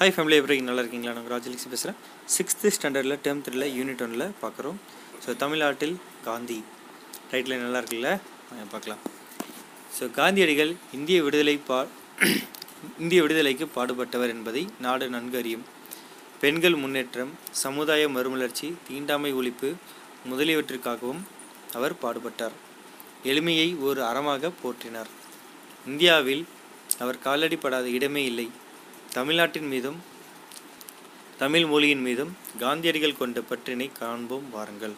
Hi family எப்படி நல்லா இருக்கீங்களா? நான் ராஜலிக்ஸ் பேசுகிறேன் சிக்ஸ்த்து ஸ்டாண்டர்டில் டேர்ம் த்ரீல யூனிட் ஒன்னில் பார்க்குறோம். ஸோ தமிழ்நாட்டில் காந்தி. ரைட்டில் நல்லா இருக்குல்ல? பார்க்கலாம். ஸோ காந்தியடிகள் இந்திய விடுதலை பா இந்திய விடுதலைக்கு பாடுபட்டவர் என்பதை நாடு நன்கு அறியும் பெண்கள் முன்னேற்றம் சமுதாய மறுமலர்ச்சி தீண்டாமை ஒழிப்பு முதலியவற்றிற்காகவும் அவர் பாடுபட்டார். எளிமையை ஒரு அறமாக போற்றினார். இந்தியாவில் அவர் காலடிப்படாத இடமே இல்லை. தமிழ்நாட்டின் மீதும் தமிழ் மொழியின் மீதும் காந்தியடிகள் கொண்ட பற்றினை காண்போம் வாருங்கள்.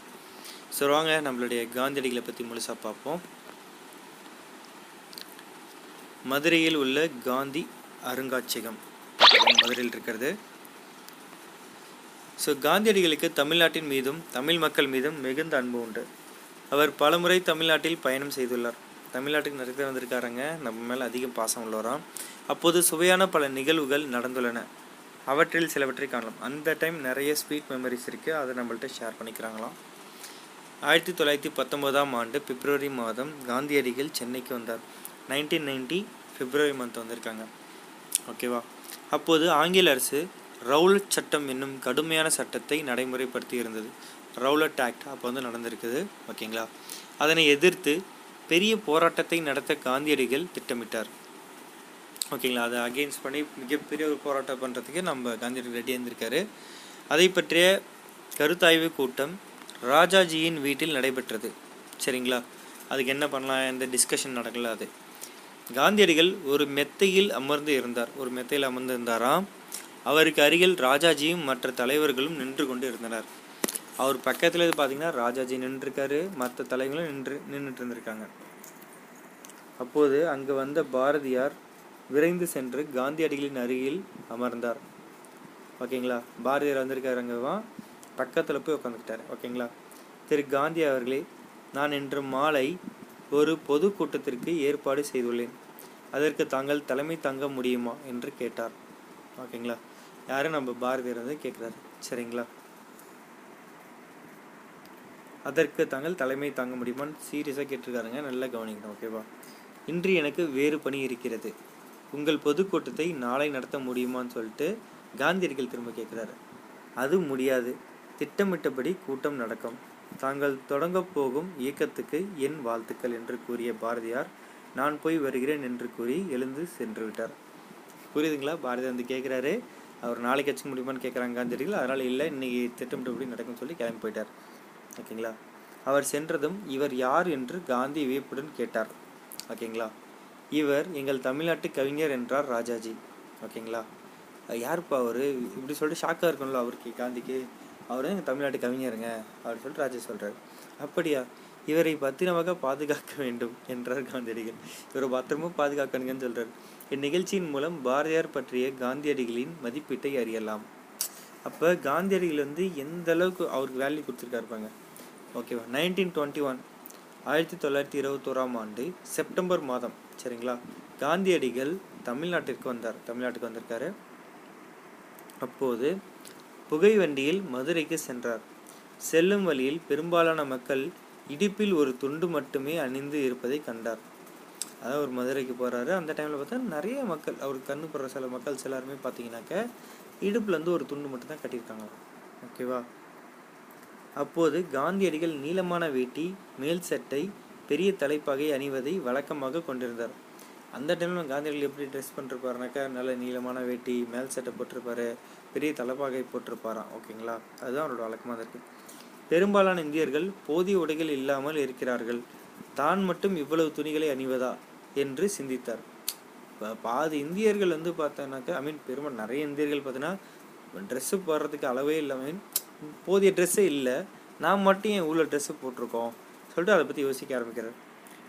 ஸோ வாங்க நம்மளுடைய காந்தியடிகளை பற்றி முழுசாக பார்ப்போம். மதுரையில் உள்ள காந்தி அருங்காட்சியகம். மதுரையில் இருக்கிறது. ஸோ காந்தியடிகளுக்கு தமிழ்நாட்டின் மீதும் தமிழ் மக்கள் மீதும் மிகுந்த அன்பு உண்டு. அவர் பலமுறை தமிழ்நாட்டில் பயணம் செய்துள்ளார். தமிழ்நாட்டுக்கு நிறைய பேர் வந்திருக்காருங்க. நம்ம மேலே அதிகம் பாசம் உள்ளவராம். அப்போது சுவையான பல நிகழ்வுகள் நடந்துள்ளன. அவற்றில் சிலவற்றை காணலாம். அந்த டைம் நிறைய ஸ்வீட் மெமரிஸ் இருக்குது அதை நம்மள்ட்ட ஷேர் பண்ணிக்கிறாங்களாம். ஆயிரத்தி தொள்ளாயிரத்தி பத்தொம்போதாம் ஆண்டு பிப்ரவரி மாதம் காந்தியடிகள் சென்னைக்கு வந்தார். நைன்டீன் நைன்டி பிப்ரவரி மந்த் வந்திருக்காங்க. ஓகேவா அப்போது ஆங்கில அரசு ரவுலட் சட்டம் என்னும் கடுமையான சட்டத்தை நடைமுறைப்படுத்தி இருந்தது. ரவுலட் ஆக்ட் அப்போ வந்து நடந்திருக்குது. ஓகேங்களா அதனை எதிர்த்து பெரிய போராட்டத்தை நடத்த காந்தியடிகள் திட்டமிட்டார். ஓகேங்களா? அதை அகெயின்ஸ்ட் பண்ணி மிகப்பெரிய ஒரு போராட்டம் பண்ணுறதுக்கு நம்ம காந்தியடிகள் ரெடி இருந்திருக்காரு அதை பற்றிய கருத்தாய்வு கூட்டம் ராஜாஜியின் வீட்டில் நடைபெற்றது. சரிங்களா? அதுக்கு என்ன பண்ணலாம்? எந்த டிஸ்கஷன் நடக்கல அது. காந்தியடிகள் ஒரு மெத்தையில் அமர்ந்து இருந்தார். ஒரு மெத்தையில் அமர்ந்து இருந்தாராம். அவருக்கு அருகில் ராஜாஜியும் மற்ற தலைவர்களும் நின்று கொண்டு இருந்தனர். அவர் பக்கத்தில் பார்த்தீங்கன்னா ராஜாஜி நின்றுருக்காரு. மற்ற தலைவர்களும் நின்று நின்றுட்டு இருந்திருக்காங்க. அப்போது அங்கு வந்த பாரதியார் விரைந்து சென்று காந்தியடிகளின் அருகில் அமர்ந்தார். ஓகேங்களா? பாரதியார் வந்திருக்காருங்கவா பக்கத்தில் போய் உட்காந்துக்கிட்டார் ஓகேங்களா? திரு காந்தி அவர்களே நான் இன்று மாலை ஒரு பொது கூட்டத்திற்கு ஏற்பாடு செய்துள்ளேன். அதற்கு தாங்கள் தலைமை தாங்க முடியுமா என்று கேட்டார். ஓகேங்களா? யாரும் நம்ம பாரதியார் வந்து கேட்குறாரு சரிங்களா? அதற்கு தாங்கள் தலைமை தாங்க முடியுமான்னு சீரியஸாக கேட்டிருக்காருங்க. நல்லா கவனிக்கணும். ஓகேவா? இன்று எனக்கு வேறு பணி இருக்கிறது. உங்கள் பொதுக்கூட்டத்தை நாளை நடத்த முடியுமான்னு சொல்லிட்டு காந்தியடிகள் திரும்ப கேட்குறாரு அது முடியாது. திட்டமிட்டபடி கூட்டம் நடக்கும். தாங்கள் தொடங்கப் போகும் இயக்கத்துக்கு என் வாழ்த்துக்கள் என்று கூறிய பாரதியார் நான் போய் வருகிறேன் என்று கூறி எழுந்து சென்று விட்டார். புரியுதுங்களா? பாரதியார் வந்து கேட்குறாரு அவர் நாளைக்கு வச்சுக்க முடியுமான்னு கேட்குறாங்க காந்தியடிகள் அதனால் இல்லை இன்னைக்கு திட்டமிட்டபடி நடக்கும்னு சொல்லி கிளம்பி போயிட்டார். ஓகேங்களா? அவர் சென்றதும் இவர் யார் என்று காந்தி வியப்புடன் கேட்டார். ஓகேங்களா? இவர் எங்கள் தமிழ்நாட்டு கவிஞர் என்றார் ராஜாஜி. ஓகேங்களா? யாருப்பா அவர்? இப்படி சொல்லிட்டு ஷாக்காக இருக்கணும்ல அவருக்கு காந்திக்கு. அவர் எங்கள் தமிழ்நாட்டு கவிஞருங்க அப்படின்னு சொல்லிட்டு ராஜா சொல்கிறார் அப்படியா? இவரை பத்திரமாக பாதுகாக்க வேண்டும் என்றார் காந்தியடிகள். இவரை பத்திரமும் பாதுகாக்கணுங்கன்னு சொல்கிறார் இந்நிகழ்ச்சியின் மூலம் பாரதியார் பற்றிய காந்தியடிகளின் மதிப்பீட்டை அறியலாம். அப்போ காந்தியடிகள் வந்து எந்த அளவுக்கு அவருக்கு வேல்யூ கொடுத்துருக்காருப்பாங்க ஓகேவா? நைன்டீன் டுவெண்ட்டி ஒன் ஆயிரத்தி தொள்ளாயிரத்தி இருபத்தோராம் ஆண்டு செப்டம்பர் மாதம். சரிங்களா? காந்தியடிகள் தமிழ்நாட்டிற்கு வந்தார். தமிழ்நாட்டுக்கு வந்திருக்காரு. அப்போது புகை வண்டியில் மதுரைக்கு சென்றார். செல்லும் வழியில் பெரும்பாலான மக்கள் இடுப்பில் ஒரு துண்டு மட்டுமே அணிந்து இருப்பதை கண்டார். அதாவது ஒரு மதுரைக்கு போகிறாரு அந்த டைமில் பார்த்தா நிறைய மக்கள் அவருக்கு கண்ணு படுற சில மக்கள்ஸ் எல்லாருமே பார்த்தீங்கன்னாக்க இடுப்பில் வந்து ஒரு துண்டு மட்டும் தான் கட்டியிருக்காங்க. ஓகேவா? அப்போது காந்தியடிகள் நீளமான வேட்டி மேல் சட்டை பெரிய தலைப்பாகை அணிவதை வழக்கமாக கொண்டிருந்தார். அந்த டைமில் காந்தியடிகள் எப்படி ட்ரெஸ் பண்ணிருப்பாருனாக்கா நல்ல நீளமான வேட்டி மேல் சட்டை போட்டிருப்பாரு பெரிய தலைப்பாகை போட்டிருப்பாராம் ஓகேங்களா? அதுதான் அவரோட வழக்கமாக இருக்குது பெரும்பாலான இந்தியர்கள் போதிய உடைகள் இல்லாமல் இருக்கிறார்கள். தான் மட்டும் இவ்வளவு துணிகளை அணிவதா என்று சிந்தித்தார். இப்போ பாதி இந்தியர்கள் வந்து பார்த்தோன்னாக்கா ஐ மீன் பெரும்பாலும் நிறைய இந்தியர்கள் பார்த்தீங்கன்னா ட்ரெஸ்ஸு போடுறதுக்கு அளவே இல்லாமல் போதிய ட்ரெஸ்ஸே இல்லை. நான் மட்டும் ஏன் இவ்வளோ ட்ரெஸ்ஸு போட்டிருக்கோம்? சொல்லிட்டு அதை பற்றி யோசிக்க ஆரம்பிக்கிறார்.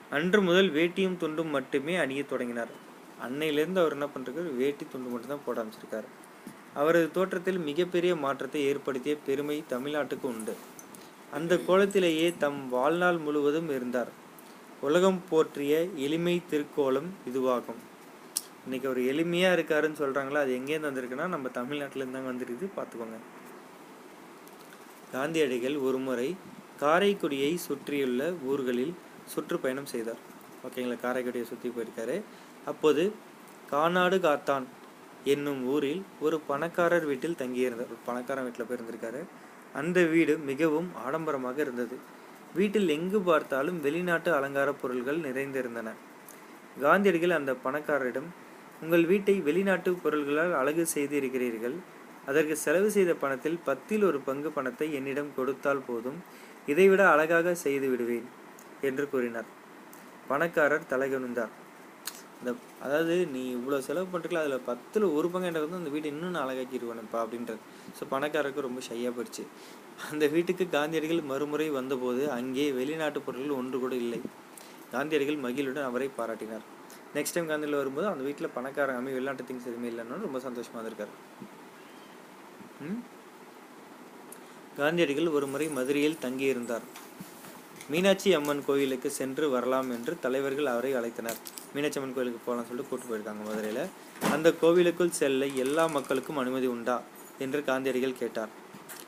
அன்று முதல் வேட்டியும் துண்டும் மட்டுமே அணிய தொடங்கினார். அன்னையிலேருந்து அவர் என்ன பண்ணுறாரு வேட்டி துண்டு மட்டும்தான் போட ஆரம்பிச்சிருக்காரு. அவரது தோற்றத்தில் மிகப்பெரிய மாற்றத்தை ஏற்படுத்திய பெருமை தமிழ்நாட்டுக்கு உண்டு. அந்த கோலத்திலேயே தம் வாழ்நாள் முழுவதும் இருந்தார். உலகம் போற்றிய எளிமை திருக்கோலம் இதுவாகும். இன்னைக்கு அவர் எளிமையாக இருக்காருன்னு சொல்கிறாங்களா அது எங்கேருந்து வந்திருக்குன்னா நம்ம தமிழ்நாட்டிலேருந்து தாங்க வந்துருக்குது. பார்த்துக்கோங்க. காந்தியடிகள் ஒருமுறை காரைக்குடியை சுற்றியுள்ள ஊர்களில் சுற்றுப்பயணம் செய்தார். ஓகேங்களா? காரைக்குடியை சுற்றி போயிருக்காரு. அப்போது கானாடு காத்தான் என்னும் ஊரில் ஒரு பணக்காரர் வீட்டில் தங்கியிருந்தார். ஒரு பணக்காரன் வீட்டில் போயிருந்திருக்காரு. அந்த வீடு மிகவும் ஆடம்பரமாக இருந்தது. வீட்டில் எங்கு பார்த்தாலும் வெளிநாட்டு அலங்கார பொருள்கள் நிறைந்திருந்தன. காந்தியடிகள் அந்த பணக்காரரிடம் உங்கள் வீட்டை வெளிநாட்டு பொருள்களால் அழகு செய்து இருக்கிறீர்கள் அதற்கு செலவு செய்த பணத்தில் பத்தில் ஒரு பங்கு பணத்தை என்னிடம் கொடுத்தால் போதும். இதைவிட அழகாக செய்து விடுவேன் என்று கூறினார். பணக்காரர் தலைகுனிந்தார். இந்த அதாவது நீ இவ்வளோ செலவு பண்ணுறீங்களா அதில் பத்தில் ஒரு பங்கு என்ன வந்து அந்த வீடு இன்னும் நான் அழகாக்கிடுவேனப்பா அப்படின்றது ஸோ பணக்காரருக்கு ரொம்ப ஷையாக போயிடுச்சு. அந்த வீட்டுக்கு காந்தியடிகள் மறுமுறை வந்தபோது அங்கே வெளிநாட்டு பொருட்கள் ஒன்று கூட இல்லை. காந்தியடிகள் மகிழுடன் அவரை பாராட்டினார். நெக்ஸ்ட் டைம் காந்தியில் வரும்போது அந்த வீட்டில் பணக்காரங்க அம்மி வெளிநாட்டு திங்ஸ் எதுவுமே இல்லைன்னு ரொம்ப சந்தோஷமாக இருந்திருக்காரு. ம்? காந்தியடிகள் ஒரு முறை மதுரையில் தங்கியிருந்தார். மீனாட்சி அம்மன் கோயிலுக்கு சென்று வரலாம் என்று தலைவர்கள் அவரை அழைத்தனர். மீனாட்சி அம்மன் கோயிலுக்கு போகலாம் சொல்லிட்டு கூட்டு போயிருக்காங்க மதுரையில். அந்த கோவிலுக்குள் செல்ல எல்லா மக்களுக்கும் அனுமதி உண்டா? என்று காந்தியடிகள் கேட்டார்.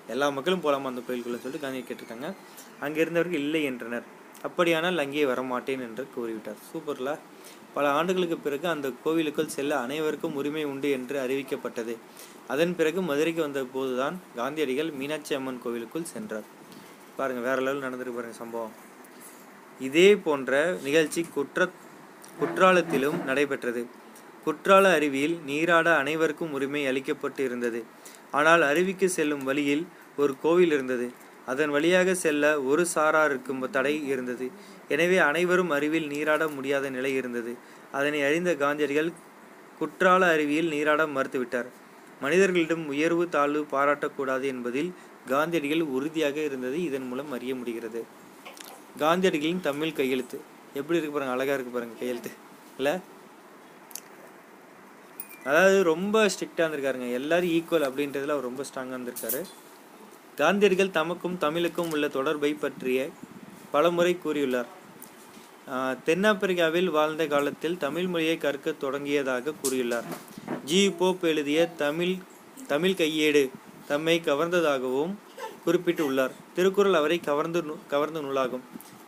எல்லா மக்களும் போகலாமா அந்த கோயிலுக்குள்ள சொல்லிட்டு காந்தியை கேட்டிருக்காங்க. அங்கே இருந்தவர்கள் இல்லை என்றனர். அப்படியானால் அங்கே வரமாட்டேன் என்று கூறிவிட்டார். சூப்பர்ல பல ஆண்டுகளுக்கு பிறகு அந்த கோவிலுக்குள் செல்ல அனைவருக்கும் உரிமை உண்டு என்று அறிவிக்கப்பட்டது. அதன் பிறகு மதுரைக்கு வந்த போதுதான் காந்தியடிகள் மீனாட்சி அம்மன் கோவிலுக்குள் சென்றார். பாருங்க வேற லெவல் நடந்திருக்கு பாருங்க சம்பவம். இதே போன்ற நிகழ்ச்சி குற்ற குற்றாலத்திலும் நடைபெற்றது. குற்றால அருவியில் நீராட அனைவருக்கும் உரிமை அளிக்கப்பட்டு இருந்தது ஆனால் அருவிக்கு செல்லும் வழியில் ஒரு கோவில் இருந்தது. அதன் வழியாக செல்ல ஒரு சாராருக்கும் தடை இருந்தது. எனவே அனைவரும் அருவியில் நீராட முடியாத நிலை இருந்தது. அதனை அறிந்த காந்தியடிகள் குற்றால அருவியில் நீராட மறுத்துவிட்டார். மனிதர்களிடம் உயர்வு தாழ்வு பாராட்டக்கூடாது என்பதில் காந்தியடிகள் உறுதியாக இருந்தது இதன் மூலம் அறிய முடிகிறது. காந்தியடிகளின் தமிழ் கையெழுத்து. எப்படி இருக்கு பாருங்க அழகா இருக்கு பாருங்க கையெழுத்து. இல்லை? அதாவது ரொம்ப ஸ்ட்ரிக்டாக இருந்திருக்காருங்க. எல்லாரும் ஈக்குவல் அப்படின்றதுல அவர் ரொம்ப ஸ்ட்ராங்காக இருந்திருக்காரு. காந்தியடிகள் தமக்கும் தமிழுக்கும் உள்ள தொடர்பை பற்றிய பலமுறை கூறியுள்ளார். தென்னாப்பிரிக்காவில் வாழ்ந்த காலத்தில் தமிழ் மொழியை கற்க தொடங்கியதாக கூறியுள்ளார். ஜி போப் எழுதிய தமிழ் தமிழ் கையேடு தம்மை கவர்ந்ததாகவும் குறிப்பிட்டுள்ளார். திருக்குறள் அவரை கவர்ந்து நூ- கவர்ந்த நூலாகும்.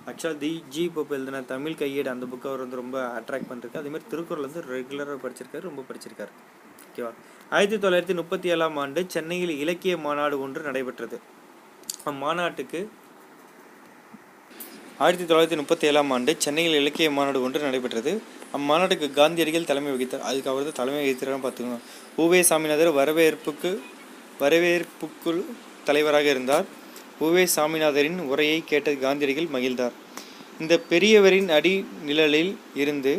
ஆக்சுவலாக தி ஜி போப் எழுதின தமிழ் கையேடு அந்த புக்கை அவர் வந்து ரொம்ப அட்ராக்ட் பண்ணிருக்கு அதேமாதிரி திருக்குறள் வந்து ரெகுலராக படிச்சிருக்காரு ரொம்ப படிச்சிருக்காரு. ஓகேவா ஆயிரத்தி தொள்ளாயிரத்தி முப்பத்தி ஏழாம் ஆண்டு சென்னையில் இலக்கிய மாநாடு ஒன்று நடைபெற்றது. அம்மாநாட்டுக்கு ஆயிரத்தி தொள்ளாயிரத்தி முப்பத்தி ஏழாம் ஆண்டு சென்னையில் இலக்கிய மாநாடு ஒன்று நடைபெற்றது. அம்மாநாட்டுக்கு காந்தியடிகள் தலைமை வகித்தார். அதுக்கு அவர் தான் தலைமை வகித்தார்னு பார்த்துக்கணும் உவே சாமிநாதர் வரவேற்புக்கு வரவேற்புக்குள் தலைவராக இருந்தார். உவே சாமிநாதரின் உரையை கேட்ட காந்தியடிகள் மகிழ்ந்தார். இந்த பெரியவரின் அடி நிழலில் இருந்து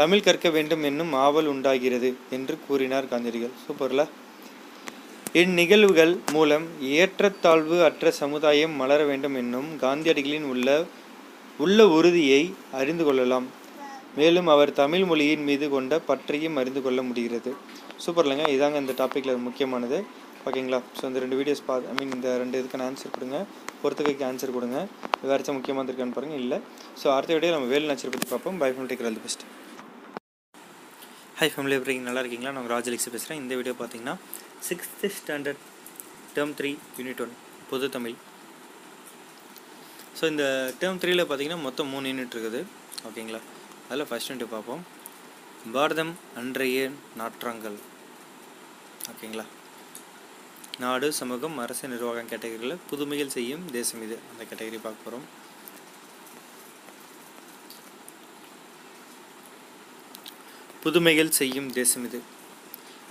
தமிழ் கற்க வேண்டும் என்னும் ஆவல் உண்டாகிறது என்று கூறினார் காந்தியடிகள் சூப்பர்ல. இந்நிகழ்வுகள் மூலம் ஏற்றத்தாழ்வு அற்ற சமுதாயம் மலர வேண்டும் என்னும் காந்தியடிகளின் உள்ள உள்ள உறுதியை அறிந்து கொள்ளலாம். மேலும் அவர் தமிழ் மொழியின் மீது கொண்ட பற்றையும் அறிந்து கொள்ள முடிகிறது. சூப்பர்லங்க இதாங்க இந்த டாப்பிக்கில் முக்கியமானது. ஓகேங்களா? ஸோ இந்த ரெண்டு வீடியோஸ் பா ஐ மீன் இந்த ரெண்டு இதுக்கான ஆன்சர் கொடுங்க. பொறுத்துக்கைக்கு ஆன்சர் கொடுங்க. வேறு முக்கியமாக இருக்கான்னு பாருங்கள் இல்லை. ஸோ அடுத்த வீடியோ நம்ம வேலு நாச்சர் பற்றி பார்ப்போம். Bye family take all the best hi family எப்படி நல்லா இருக்கீங்களா? நான் ராஜலிக்ஸ் பேசுகிறேன் இந்த வீடியோ பார்த்தீங்கன்னா sixth standard term three unit one பொது தமிழ். ஸோ இந்த டேர்ம் த்ரீயில் பார்த்தீங்கன்னா மொத்தம் மூணு யூனிட் இருக்குது. ஓகேங்களா அதில் ஃபஸ்ட் யூனிட் பார்ப்போம் பாரதம் அன்றைய நாற்றாங்கல் ஓகேங்களா நாடு சமூகம் அரசு நிர்வாகம் கேட்டகரியில் புதுமைகள் செய்யும் தேசம் இது. அந்த கேட்டகரி பார்க்க போகிறோம் புதுமைகள் செய்யும் தேசம் இது.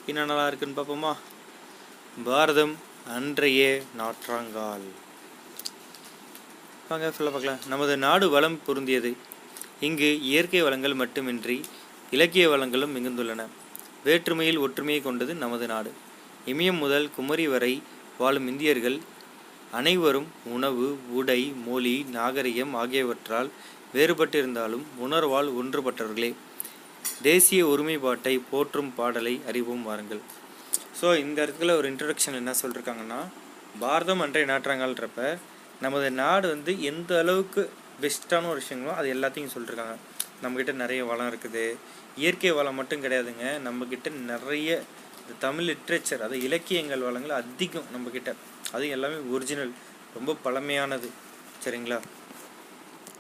என்ன நல்லா இருக்குன்னு பார்ப்போமா? பாரதம் அன்றைய நாற்றாங்கால் வாங்க சொல்ல பார்க்கலாம். நமது நாடு வளம் பொருந்தியது. இங்கு இயற்கை வளங்கள் மட்டுமின்றி இலக்கிய வளங்களும் மிகுந்துள்ளன. வேற்றுமையில் ஒற்றுமையை கொண்டது நமது நாடு. இமயம் முதல் குமரி வரை வாழும் இந்தியர்கள் அனைவரும் உணவு உடை மொழி நாகரிகம் ஆகியவற்றால் வேறுபட்டிருந்தாலும் உணர்வால் ஒன்றுபட்டவர்களே. தேசிய ஒருமைப்பாட்டை போற்றும் பாடலை அறிவோம் வாருங்கள். ஸோ இந்த இடத்துல ஒரு இன்ட்ரடக்ஷன் என்ன சொல்லியிருக்காங்கன்னா பாரதம் அன்றைய நாற்றாங்கல்ன்றப்ப நமது நாடு வந்து எந்த அளவுக்கு பெஸ்ட்டான ஒரு விஷயங்களோ அது எல்லாத்தையும் சொல்லியிருக்காங்க நம்மக்கிட்ட நிறைய வளம் இருக்குது. இயற்கை வளம் மட்டும் கிடையாதுங்க. நம்மக்கிட்ட நிறைய இந்த தமிழ் லிட்ரேச்சர் அது இலக்கியங்கள் வளங்கள் அதிகம் நம்மக்கிட்ட அது எல்லாமே ஒரிஜினல் ரொம்ப பழமையானது. சரிங்களா?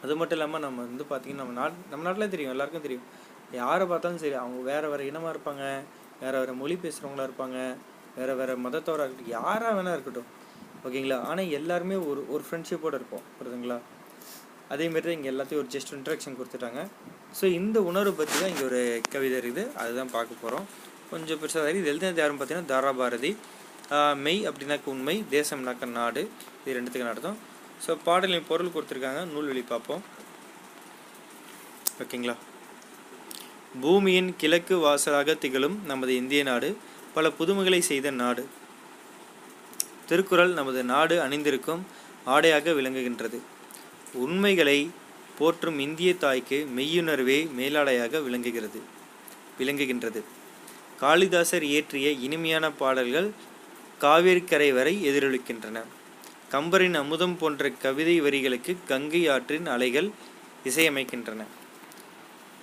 அது மட்டும் இல்லாமல் நம்ம வந்து பார்த்திங்கன்னா நம்ம நாட் நம்ம நாட்டிலே தெரியும். எல்லாருக்கும் தெரியும். யாரை பார்த்தாலும் சரி அவங்க வேறு வேறு இனமாக இருப்பாங்க. வேறு வேறு மொழி பேசுகிறவங்களா இருப்பாங்க. வேறு வேறு மதத்தோராக இருக்கட்டும். யாராக வேணா இருக்கட்டும். ஓகேங்களா? ஆனால் எல்லாருமே ஒரு ஒரு ஃப்ரெண்ட்ஷிப்போடு இருப்போம் புரியுதுங்களா? அதேமாரி தான் இங்கே எல்லாத்தையும் ஒரு ஜஸ்ட் இன்ட்ராக்ஷன் கொடுத்துட்டாங்க. ஸோ இந்த உணர்வை பற்றி தான் இங்கே ஒரு கவிதை இருக்குது. அதுதான் பார்க்க போகிறோம் கொஞ்சம் பெருசாக இது எழுதினது யாரும் பார்த்தீங்கன்னா தாராபாரதி. பாரதி மெய் அப்படின்னாக்க உண்மை தேசம்னாக்க நாடு. இது ரெண்டுத்துக்கு நடத்தும் ஸோ பாடலின் பொருள் கொடுத்துருக்காங்க. நூல்வெளி பார்ப்போம். ஓகேங்களா? பூமியின் கிழக்கு வாசலாக திகழும் நமது இந்திய நாடு பல புதுமைகளை செய்த நாடு. திருக்குறள் நமது நாடு அணிந்திருக்கும் ஆடையாக விளங்குகின்றது. உண்மைகளை போற்றும் இந்திய தாய்க்கு மெய்யுணர்வே மேலாடையாக விளங்குகிறது விளங்குகின்றது. காளிதாசர் இயற்றிய இனிமையான பாடல்கள் காவேரிக்கரை வரை எதிரொலிக்கின்றன. கம்பரின் அமுதம் போன்ற கவிதை வரிகளுக்கு கங்கை ஆற்றின் அலைகள் இசையமைக்கின்றன.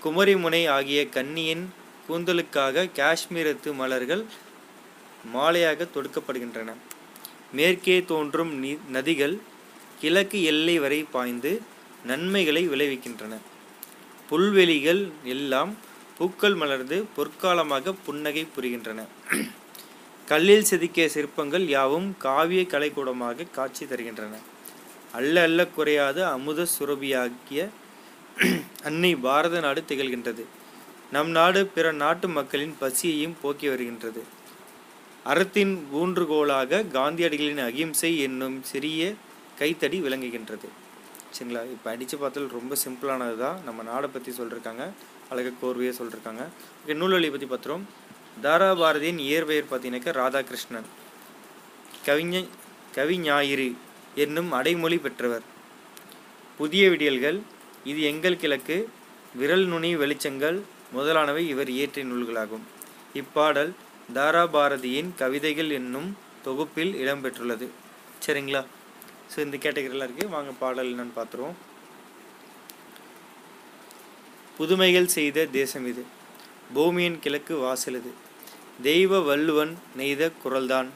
குமரிமுனை ஆகிய கன்னியின் கூந்தலுக்காக காஷ்மீரத்து மலர்கள் மாலையாக தொடுக்கப்படுகின்றன. மேற்கே தோன்றும் நி நதிகள் கிழக்கு எல்லை வரை பாய்ந்து நன்மைகளை விளைவிக்கின்றன. புல்வெளிகள் எல்லாம் பூக்கள் மலர்ந்து பொற்காலமாக புன்னகை புரிகின்றன. கல்லில் செதுக்கிய சிற்பங்கள் யாவும் காவிய கலைக்கூடமாக காட்சி தருகின்றன. அல்ல அல்ல குறையாத அமுத சுரபியாகிய அன்னை பாரத நாடு திகழ்கின்றது. நம் நாடு பிற நாட்டு மக்களின் பசியையும் போக்கி வருகின்றது. அறத்தின் ஊன்றுகோலாக காந்தியடிகளின் அகிம்சை என்னும் சிறிய கைத்தடி விளங்குகின்றது. சரிங்களா? இப்போ அடித்து பார்த்தால் ரொம்ப சிம்பிளானது தான். நம்ம நாடை பற்றி சொல்லியிருக்காங்க அழகாக கோர்வையாக சொல்லியிருக்காங்க ஓகே நூல்வழி பற்றி பார்த்துருவோம். தாராபாரதியின் இயற்பெயர் பார்த்தீங்கன்னாக்கா ராதாகிருஷ்ணன். கவிஞ கவி ஞாயிறு என்னும் அடைமொழி பெற்றவர். புதிய விடியல்கள் இது எங்கள் கிழக்கு விரல் நுனி வெளிச்சங்கள் முதலானவை இவர் இயற்றிய நூல்களாகும். இப்பாடல் தாராபாரதியின் கவிதைகள் என்னும் தொகுப்பில் இடம்பெற்றுள்ளது. சரிங்களா? ஸோ இந்த கேட்டகரியில் இருக்குது வாங்க பாடல் என்னன்னு பார்த்துருவோம். புதுமைகள் செய்த தேசம் இது. பூமியின் கிழக்கு வாசல் இது தெய்வ வள்ளுவன் நெய்த குரல்தான்.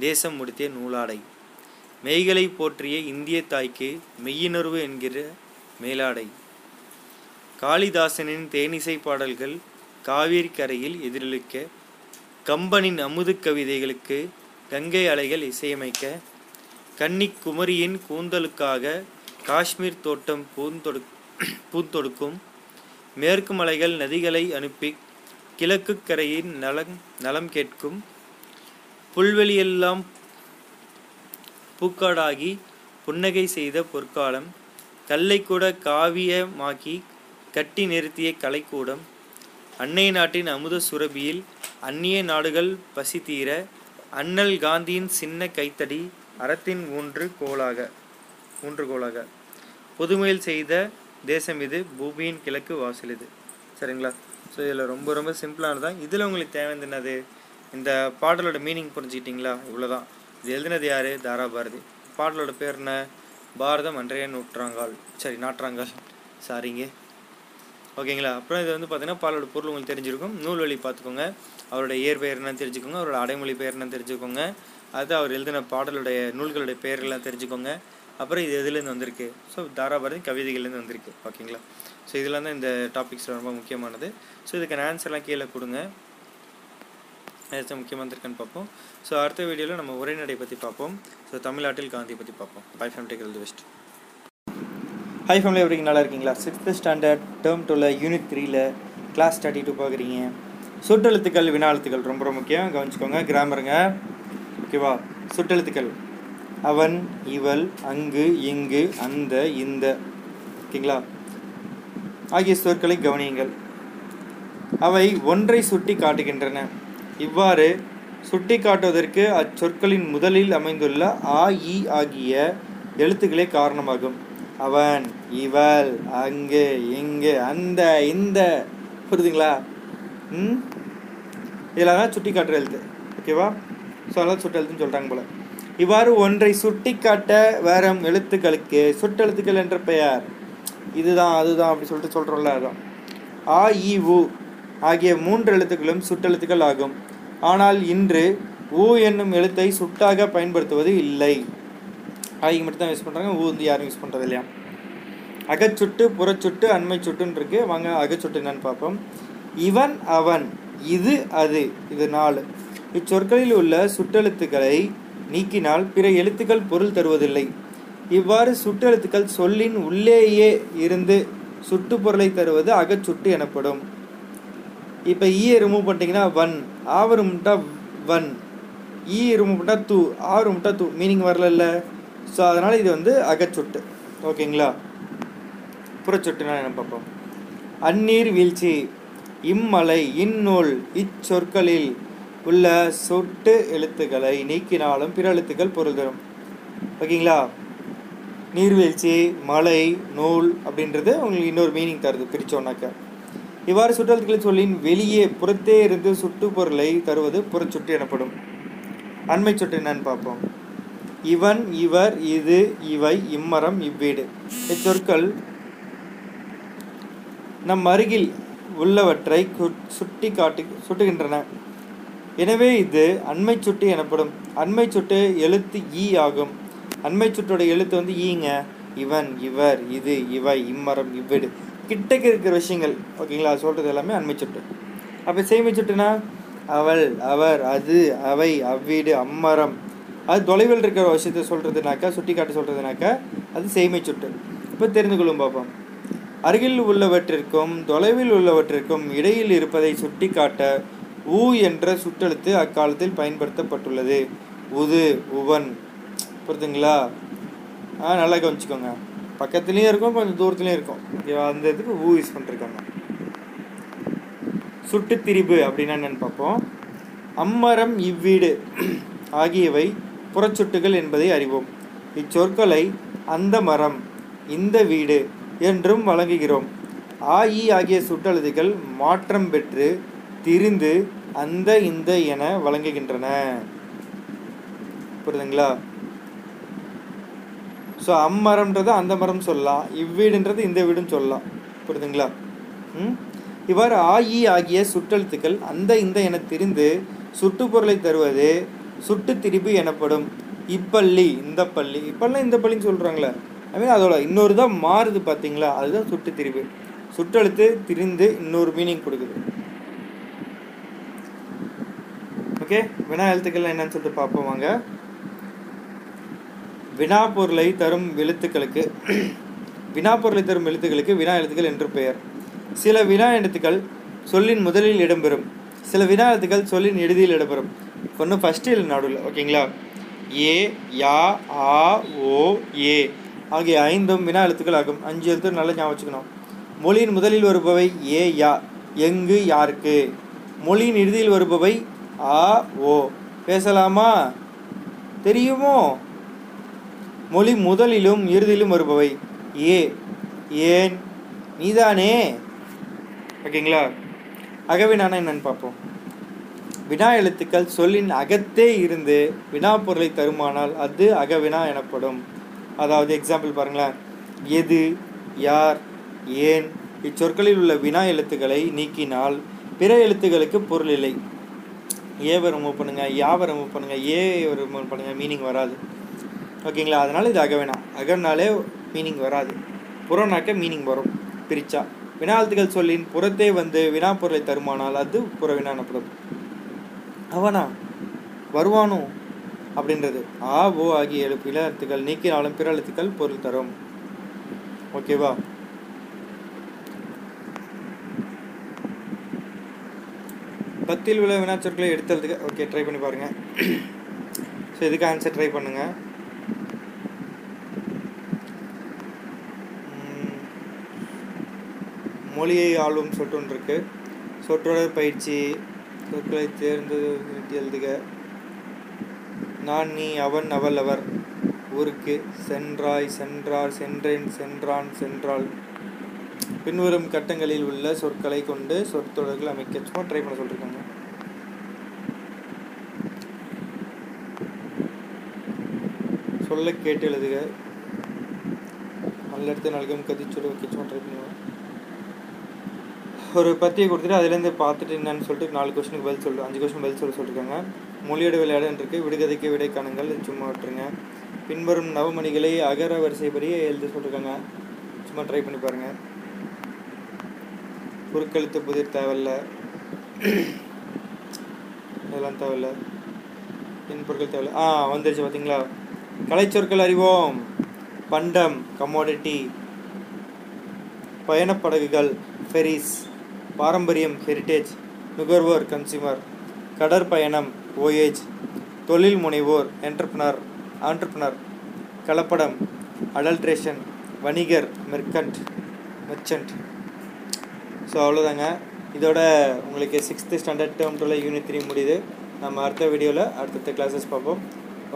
தேசம் முடித்திய நூலாடை. மெய்களை போற்றிய இந்திய தாய்க்கு மெய்யுணர்வு என்கிற மேலாடை. காளிதாசனின் தேனிசை பாடல்கள் காவேரி கரையில் எதிரொலிக்க கம்பனின் அமுது கவிதைகளுக்கு கங்கை அலைகள் இசையமைக்க கன்னிக்குமரியின் கூந்தலுக்காக காஷ்மீர் தோட்டம் பூந்தொடு பூந்தொடுக்கும் மேற்கு மலைகள் நதிகளை அனுப்பி கிழக்கு கரையின் நலம் நலம் கேட்கும் புல்வெளியெல்லாம் பூக்காடாகி புன்னகை செய்த பொற்காலம் கல்லை கூட காவியமாக்கி கட்டி நிறுத்திய கலைக்கூடம் அன்னை நாட்டின் அமுத சுரபியில் அந்நிய நாடுகள் பசி தீர அண்ணல் காந்தியின் சின்ன கைத்தடி அறத்தின் ஊன்று கோலாக ஊன்றுகோலாக புதுமையில் செய்த தேசம் இது பூமியின் கிழக்கு வாசல் இது. சரிங்களா? ஸோ இதில் ரொம்ப ரொம்ப சிம்பிளானது. தான் இதில் உங்களுக்கு தேவையானது என்னது? இந்த பாடலோட மீனிங் புரிஞ்சுக்கிட்டிங்களா? இவ்வளோதான் இது எழுதினது யார்? தாரா பாரதி பாடலோட பேர் என்ன? பாரதம் அன்றைய நூற்றாங்கால். சரி நாற்றாங்கால். சாரிங்க ஓகேங்களா அப்புறம் இது வந்து பார்த்தீங்கன்னா பாலோட பொருள் உங்களுக்கு தெரிஞ்சிருக்கும். நூல் வழி பார்த்துக்கோங்க அவருடைய இயற்பெயர் என்னன்னு தெரிஞ்சுக்கோங்க அவரோட அடைமொழி பெயர் என்னன்னு தெரிஞ்சுக்கோங்க. அது அவர் எழுதின பாடலுடைய நூல்களுடைய பெயர்கள்லாம் தெரிஞ்சுக்கோங்க. அப்புறம் இது எதுலேருந்து வந்திருக்கு? ஸோ தாராபாரதி கவிதைகள்லேருந்து வந்திருக்கு. ஓகேங்களா? ஸோ இதெல்லாம் தான் இந்த டாபிக்ஸ் ரொம்ப முக்கியமானது. ஸோ இதுக்கான ஆன்சர்லாம் கீழே கொடுங்க. ஏதாச்சும் முக்கியமாக இருக்கான்னு பார்ப்போம். ஸோ அடுத்த வீடியோவில் நம்ம உரைநடை பற்றி பார்ப்போம். ஸோ தமிழ்நாட்டில் காந்தி பற்றி பார்ப்போம். Bye fam take the best hi family எப்படி நல்லா இருக்கீங்களா? சிக்ஸ்த்து ஸ்டாண்டர்ட் டேர்ம் டூவில் யூனிட் த்ரீயில் கிளாஸ் தேர்ட்டி டூ பார்க்குறீங்க. சுட்டெழுத்துக்கள் வினாழுத்துக்கள் ரொம்ப ரொம்ப முக்கியம். கவனிச்சுக்கோங்க கிராமருங்க. ஓகேவா? சுட்டெழுத்துக்கள். அவன் இவள் அங்கு இங்கு அந்த இந்த. ஓகேங்களா? ஆகிய சொற்களை கவனியுங்கள். அவை ஒன்றை சுட்டி காட்டுகின்றன. இவ்வாறு சுட்டி காட்டுவதற்கு அச்சொற்களின் முதலில் அமைந்துள்ள ஆ இ ஆகிய எழுத்துக்களே காரணமாகும். அவன் இவள் அங்கு இங்கு அந்த இந்த. புரியுதுங்களா? ம்? இதெல்லாம் தான் சுட்டி காட்டுற எழுத்து ஓகேவா ஸோ அதெல்லாம் சுட்டு எழுத்துன்னு சொல்கிறாங்க போல. இவ்வாறு ஒன்றை சுட்டி காட்ட வரும் எழுத்துக்களுக்கு சுட்டெழுத்துக்கள் என்ற பெயர். இதுதான் அதுதான் அப்படி சொல்லிட்டு சொல்கிறோம்ல அதுதான் ஆ இ உ ஆகிய மூன்று எழுத்துக்களும் சுட்டெழுத்துக்கள் ஆகும். ஆனால் இன்று ஊ என்னும் எழுத்தை சுட்டாக பயன்படுத்துவது இல்லை. ஆகிய மட்டும் தான் யூஸ் பண்ணுறாங்க ஊ வந்து யாரும் யூஸ் பண்ணுறது இல்லையா அகச்சுட்டு புறச்சுட்டு அண்மை சுட்டுன்னு இருக்கு. வாங்க அகச்சுட்டு என்னன்னு பார்ப்போம். இவன் அவன் இது அது. இது நாலு. இச்சொற்களில் உள்ள சுட்டெழுத்துக்களை நீக்கினால் பிற எழுத்துக்கள் பொருள் தருவதில்லை. இவ்வாறு சுட்டெழுத்துக்கள் சொல்லின் உள்ளேயே இருந்து சுட்டுப்பொருளை தருவது அகச்சுட்டு எனப்படும். இப்போ ஈயை ரிமூவ் பண்ணிட்டீங்கன்னா வன். ஆவர் முட்டா வன். ஈ ரிமூவ் பண்ணால் தூ. ஆவர் முட்டா தூ. மீனிங் வரல ஸோ அதனால் இது வந்து அகச்சுட்டு. ஓகேங்களா புறச்சொட்டுனா என்ன பார்ப்போம்? அந்நீர் வீழ்ச்சி. இம்மலை இந்நூல் இச்சொற்களில் உள்ள சொட்டு எழுத்துக்களை நீக்கினாலும் பிற எழுத்துக்கள் பொருள் தரும். ஓகேங்களா? நீர்வீழ்ச்சி மலை நூல் அப்படின்றது உங்களுக்கு இன்னொரு மீனிங் தருது பிரிச்சோன்னாக்க இவ்வாறு சுற்றெழுத்துக்களை சொல்லின் வெளியே புறத்தே இருந்து சுட்டு பொருளை தருவது புறச்சுட்டு எனப்படும். அண்மை சொட்டு என்னன்னு பார்ப்போம். இவன் இவர் இது இவை இம்மரம் இவ்வீடு. இச்சொற்கள் நம் அருகில் உள்ளவற்றை சுட்டி காட்டு சுட்டுகின்றன. எனவே இது அண்மை சுட்டு எனப்படும். அண்மை சுட்டு எழுத்து ஈ ஆகும். அண்மை சுட்டோட எழுத்து வந்து ஈங்க. இவன் இவர் இது இவை இம்மரம் இவ்விடு. கிட்டக்க இருக்கிற விஷயங்கள் ஓகேங்களா? சொல்கிறது எல்லாமே அண்மை சுட்டு. அப்போ செய்மை சுட்டுனா? அவள் அவர் அது அவை அவ்வீடு அம்மரம். அது தொலைவில் இருக்கிற விஷயத்த சொல்கிறதுனாக்கா சுட்டி காட்டி சொல்கிறதுனாக்கா அது செய்மை சுட்டு. இப்போ தெரிந்து கொள்ளும் பார்ப்போம் அருகில் உள்ளவற்றிற்கும் தொலைவில் உள்ளவற்றிற்கும் இடையில் இருப்பதை சுட்டிக்காட்ட ஊ என்ற சுற்றெழுத்து அக்காலத்தில் பயன்படுத்தப்பட்டுள்ளது. உது உவன். புரிதுங்களா ஆ நல்லா கவனிச்சுக்கோங்க. பக்கத்துலேயும் இருக்கும் கொஞ்சம் தூரத்துலேயும் இருக்கும். அந்த இதுக்கு ஊ யூஸ் பண்ணிருக்காங்க. சுட்டுத்திரிபு அப்படின்னா என்னன்னு பார்ப்போம். அம்மரம் இவ்வீடு ஆகியவை புறச்சுட்டுகள் என்பதை அறிவோம். இச்சொற்களை அந்த மரம் இந்த வீடு என்றும் வழங்குகிறோம். ஆ இ ஆகிய சுட்டெழுத்துக்கள் மாற்றம் பெற்று திரிந்து அந்த இந்த என வழங்குகின்றன. புரியுதுங்களா ஸோ அம்மரம்ன்றது அந்த மரம் சொல்லலாம். இவ்வீடுன்றது இந்த வீடுன்னு சொல்லலாம். புரியுதுங்களா ம்? இவ்வாறு ஆயி ஆகிய சுட்டெழுத்துக்கள் அந்த இந்த என திரிந்து சுட்டுப்பொருளை தருவது சுட்டு திரிபு எனப்படும். இப்பள்ளி இந்த பள்ளி. இப்பெல்லாம் இந்த பள்ளின்னு சொல்கிறாங்களே மீன் அதோட இன்னொரு தான் மாறுது பார்த்தீங்களா அதுதான் சுட்டு திரிவு சுட்டெழுத்து திரிந்து இன்னொரு மீனிங் கொடுக்குது. ஓகே வினா எழுத்துக்கள் என்னன்னு சொல்லிட்டு பார்ப்போம் வாங்க. வினா பொருளை தரும் எழுத்துக்களுக்கு வினா பொருளை தரும் எழுத்துக்களுக்கு வினா எழுத்துக்கள் என்று பெயர். சில வினா எழுத்துக்கள் சொல்லின் முதலில் இடம்பெறும். சில வினா எழுத்துக்கள் சொல்லின் இறுதியில் இடம்பெறும். ஒன்று ஃபஸ்ட்டு இல்லை நடுவில் ஓகேங்களா ஏ யா ஆ ஓ ஏ. ஆகிய ஐந்தும் வினா எழுத்துக்கள் ஆகும் அஞ்சு எழுத்து நல்லா ஞாபகம் வச்சுக்கணும். மொழியின் முதலில் வருபவை ஏ யா. எங்கு யாருக்கு? மொழியின் இறுதியில் வருபவை ஆ ஓ. பேசலாமா? தெரியுமோ? மொழி முதலிலும் இறுதியிலும் வருபவை ஏ. ஏன்? நீதானே? ஓகேங்களா? அகவினானா என்னன்னு பார்ப்போம். வினா எழுத்துக்கள் சொல்லின் அகத்தே இருந்து வினா பொருளை தருமானால் அது அகவினா எனப்படும். அதாவது எக்ஸாம்பிள் பாருங்களேன். எது யார் ஏன் இச்சொற்களில் உள்ள வினா எழுத்துக்களை நீக்கினால் பிற எழுத்துக்களுக்கு பொருள் இல்லை. ஏவை ரிமூவ் பண்ணுங்க யாவை ரிமூவ் பண்ணுங்க ஏ ரிமூவ் பண்ணுங்க மீனிங் வராது. ஓகேங்களா? அதனால இது அகவினா அகனாலே மீனிங் வராது. புறனாக்க மீனிங் வரும். பிரிச்சா. வினாழ்த்துகள் சொல்லின் புறத்தே வந்து வினா பொருளை தருமானால் அது புறவினா எனப்படும். அவனா? வருவானோ? அப்படின்றது. ஆ ஓ ஆகிய எழு பிற எழுத்துக்கள் நீக்கினாலும் பிற எழுத்துக்கள் பொருள் தரும். ஓகேவா பத்தில் உள்ள வினாச்சொற்களை எடுத்ததுக்கு ஓகே ட்ரை பண்ணி பாருங்க. ஸோ இதுக்கு ஆன்சர் ட்ரை பண்ணுங்கள் மொழியை ஆளும் சொற்றொன்று இருக்கு. சொற்றொடர் பயிற்சி சொற்களை தேர்ந்து எழுதுக. நான் நீ அவன் அவள் அவர். ஊருக்கு சென்றாய் சென்றார் சென்றேன் சென்றான் சென்றாள். பின்வரும் கட்டங்களில் உள்ள சொற்களை கொண்டு சொற்றொடர்கள் அமைக்க சும்மா ட்ரை பண்ண சொல்லிருக்காங்க. சொல்ல கேட்டு எழுதுக. நல்லிடத்து நல்கும் கதிச்சொடு வைக்க சும்மா ட்ரை பண்ணுவேன் ஒரு பத்தியை கொடுத்துட்டு அதுலேருந்து பார்த்துட்டு என்னன்னு சொல்லிட்டு நாலு கொஸ்டினுக்கு பதில் சொல்லு அஞ்சு கொஸ்டின் பதில் சொல்ல சொல்லியிருக்காங்க மொழியோட விளையாடுன்னு இருக்குது விடுகதைக்கு விடை காணுங்கள் சும்மா விட்டுருங்க. பின்வரும் நவமணிகளை அகர வரிசைப்படி எழுத சொல்லியிருக்காங்க சும்மா ட்ரை பண்ணி பாருங்கள் குறுக்கெழுத்து புதிர் தேவையில்ல. இதெல்லாம் தேவையில்ல. இன்பொருட்கள் தேவையில்ல. ஆ வந்துருச்சு பார்த்தீங்களா கலைச்சொற்கள் அறிவோம். பண்டம் கமோடிட்டி பயணப்படகுகள் ஃபெரிஸ் பாரம்பரியம் ஹெரிட்டேஜ் நுகர்வோர் கன்சியூமர் கடற்பயணம் ஓயேஜ் தொழில் முனைவோர் என்டர்பனர் ஆண்டர்பனர் கலப்படம் அடல்ட்ரேஷன் வணிகர் மெர்கண்ட் மெர்ச்சன்ட் ஸோ அவ்வளோதாங்க இதோட உங்களுக்கு sixth standard term twelve unit three முடியுது. நம்ம அடுத்த வீடியோவில் அடுத்தடுத்த கிளாஸஸ் பார்ப்போம்.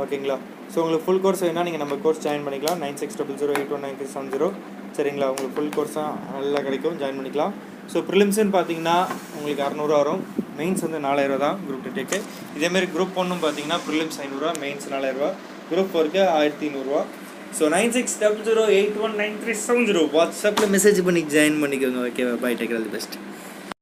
ஓகேங்களா ஸோ உங்களுக்கு ஃபுல் கோர்ஸ் வேணால் நீங்கள் நம்ம கோர்ஸ் ஜாயின் பண்ணிக்கலாம். Nine six double zero eight one nine three seven zero சரிங்களா? உங்களுக்கு ஃபுல் கோர்ஸாக நல்லா கிடைக்கும். ஜாயின் பண்ணிக்கலாம். ஸோ ப்ரிலிம்ஸ்னு பார்த்தீங்கன்னா உங்களுக்கு அறநூறுவா வரும். மெயின்ஸ் வந்து நாலாயிரரூவா தான் குரூப் டூ டேக்கு இதேமாரி குரூப் ஒன்றும் பார்த்தீங்கன்னா ப்ரிலிம்ஸ் ஐநூறுரூவா மெயின்ஸ் நாலாயிரரூவா குரூப் ஃபோருக்கு ஆயிரத்தி நூறுரூவா so nine six double zero eight one nine three seven zero வாட்ஸ்அப்பில் மெசேஜ் பண்ணி ஜாயின் பண்ணிக்கோங்க ஓகேவா bye take all the best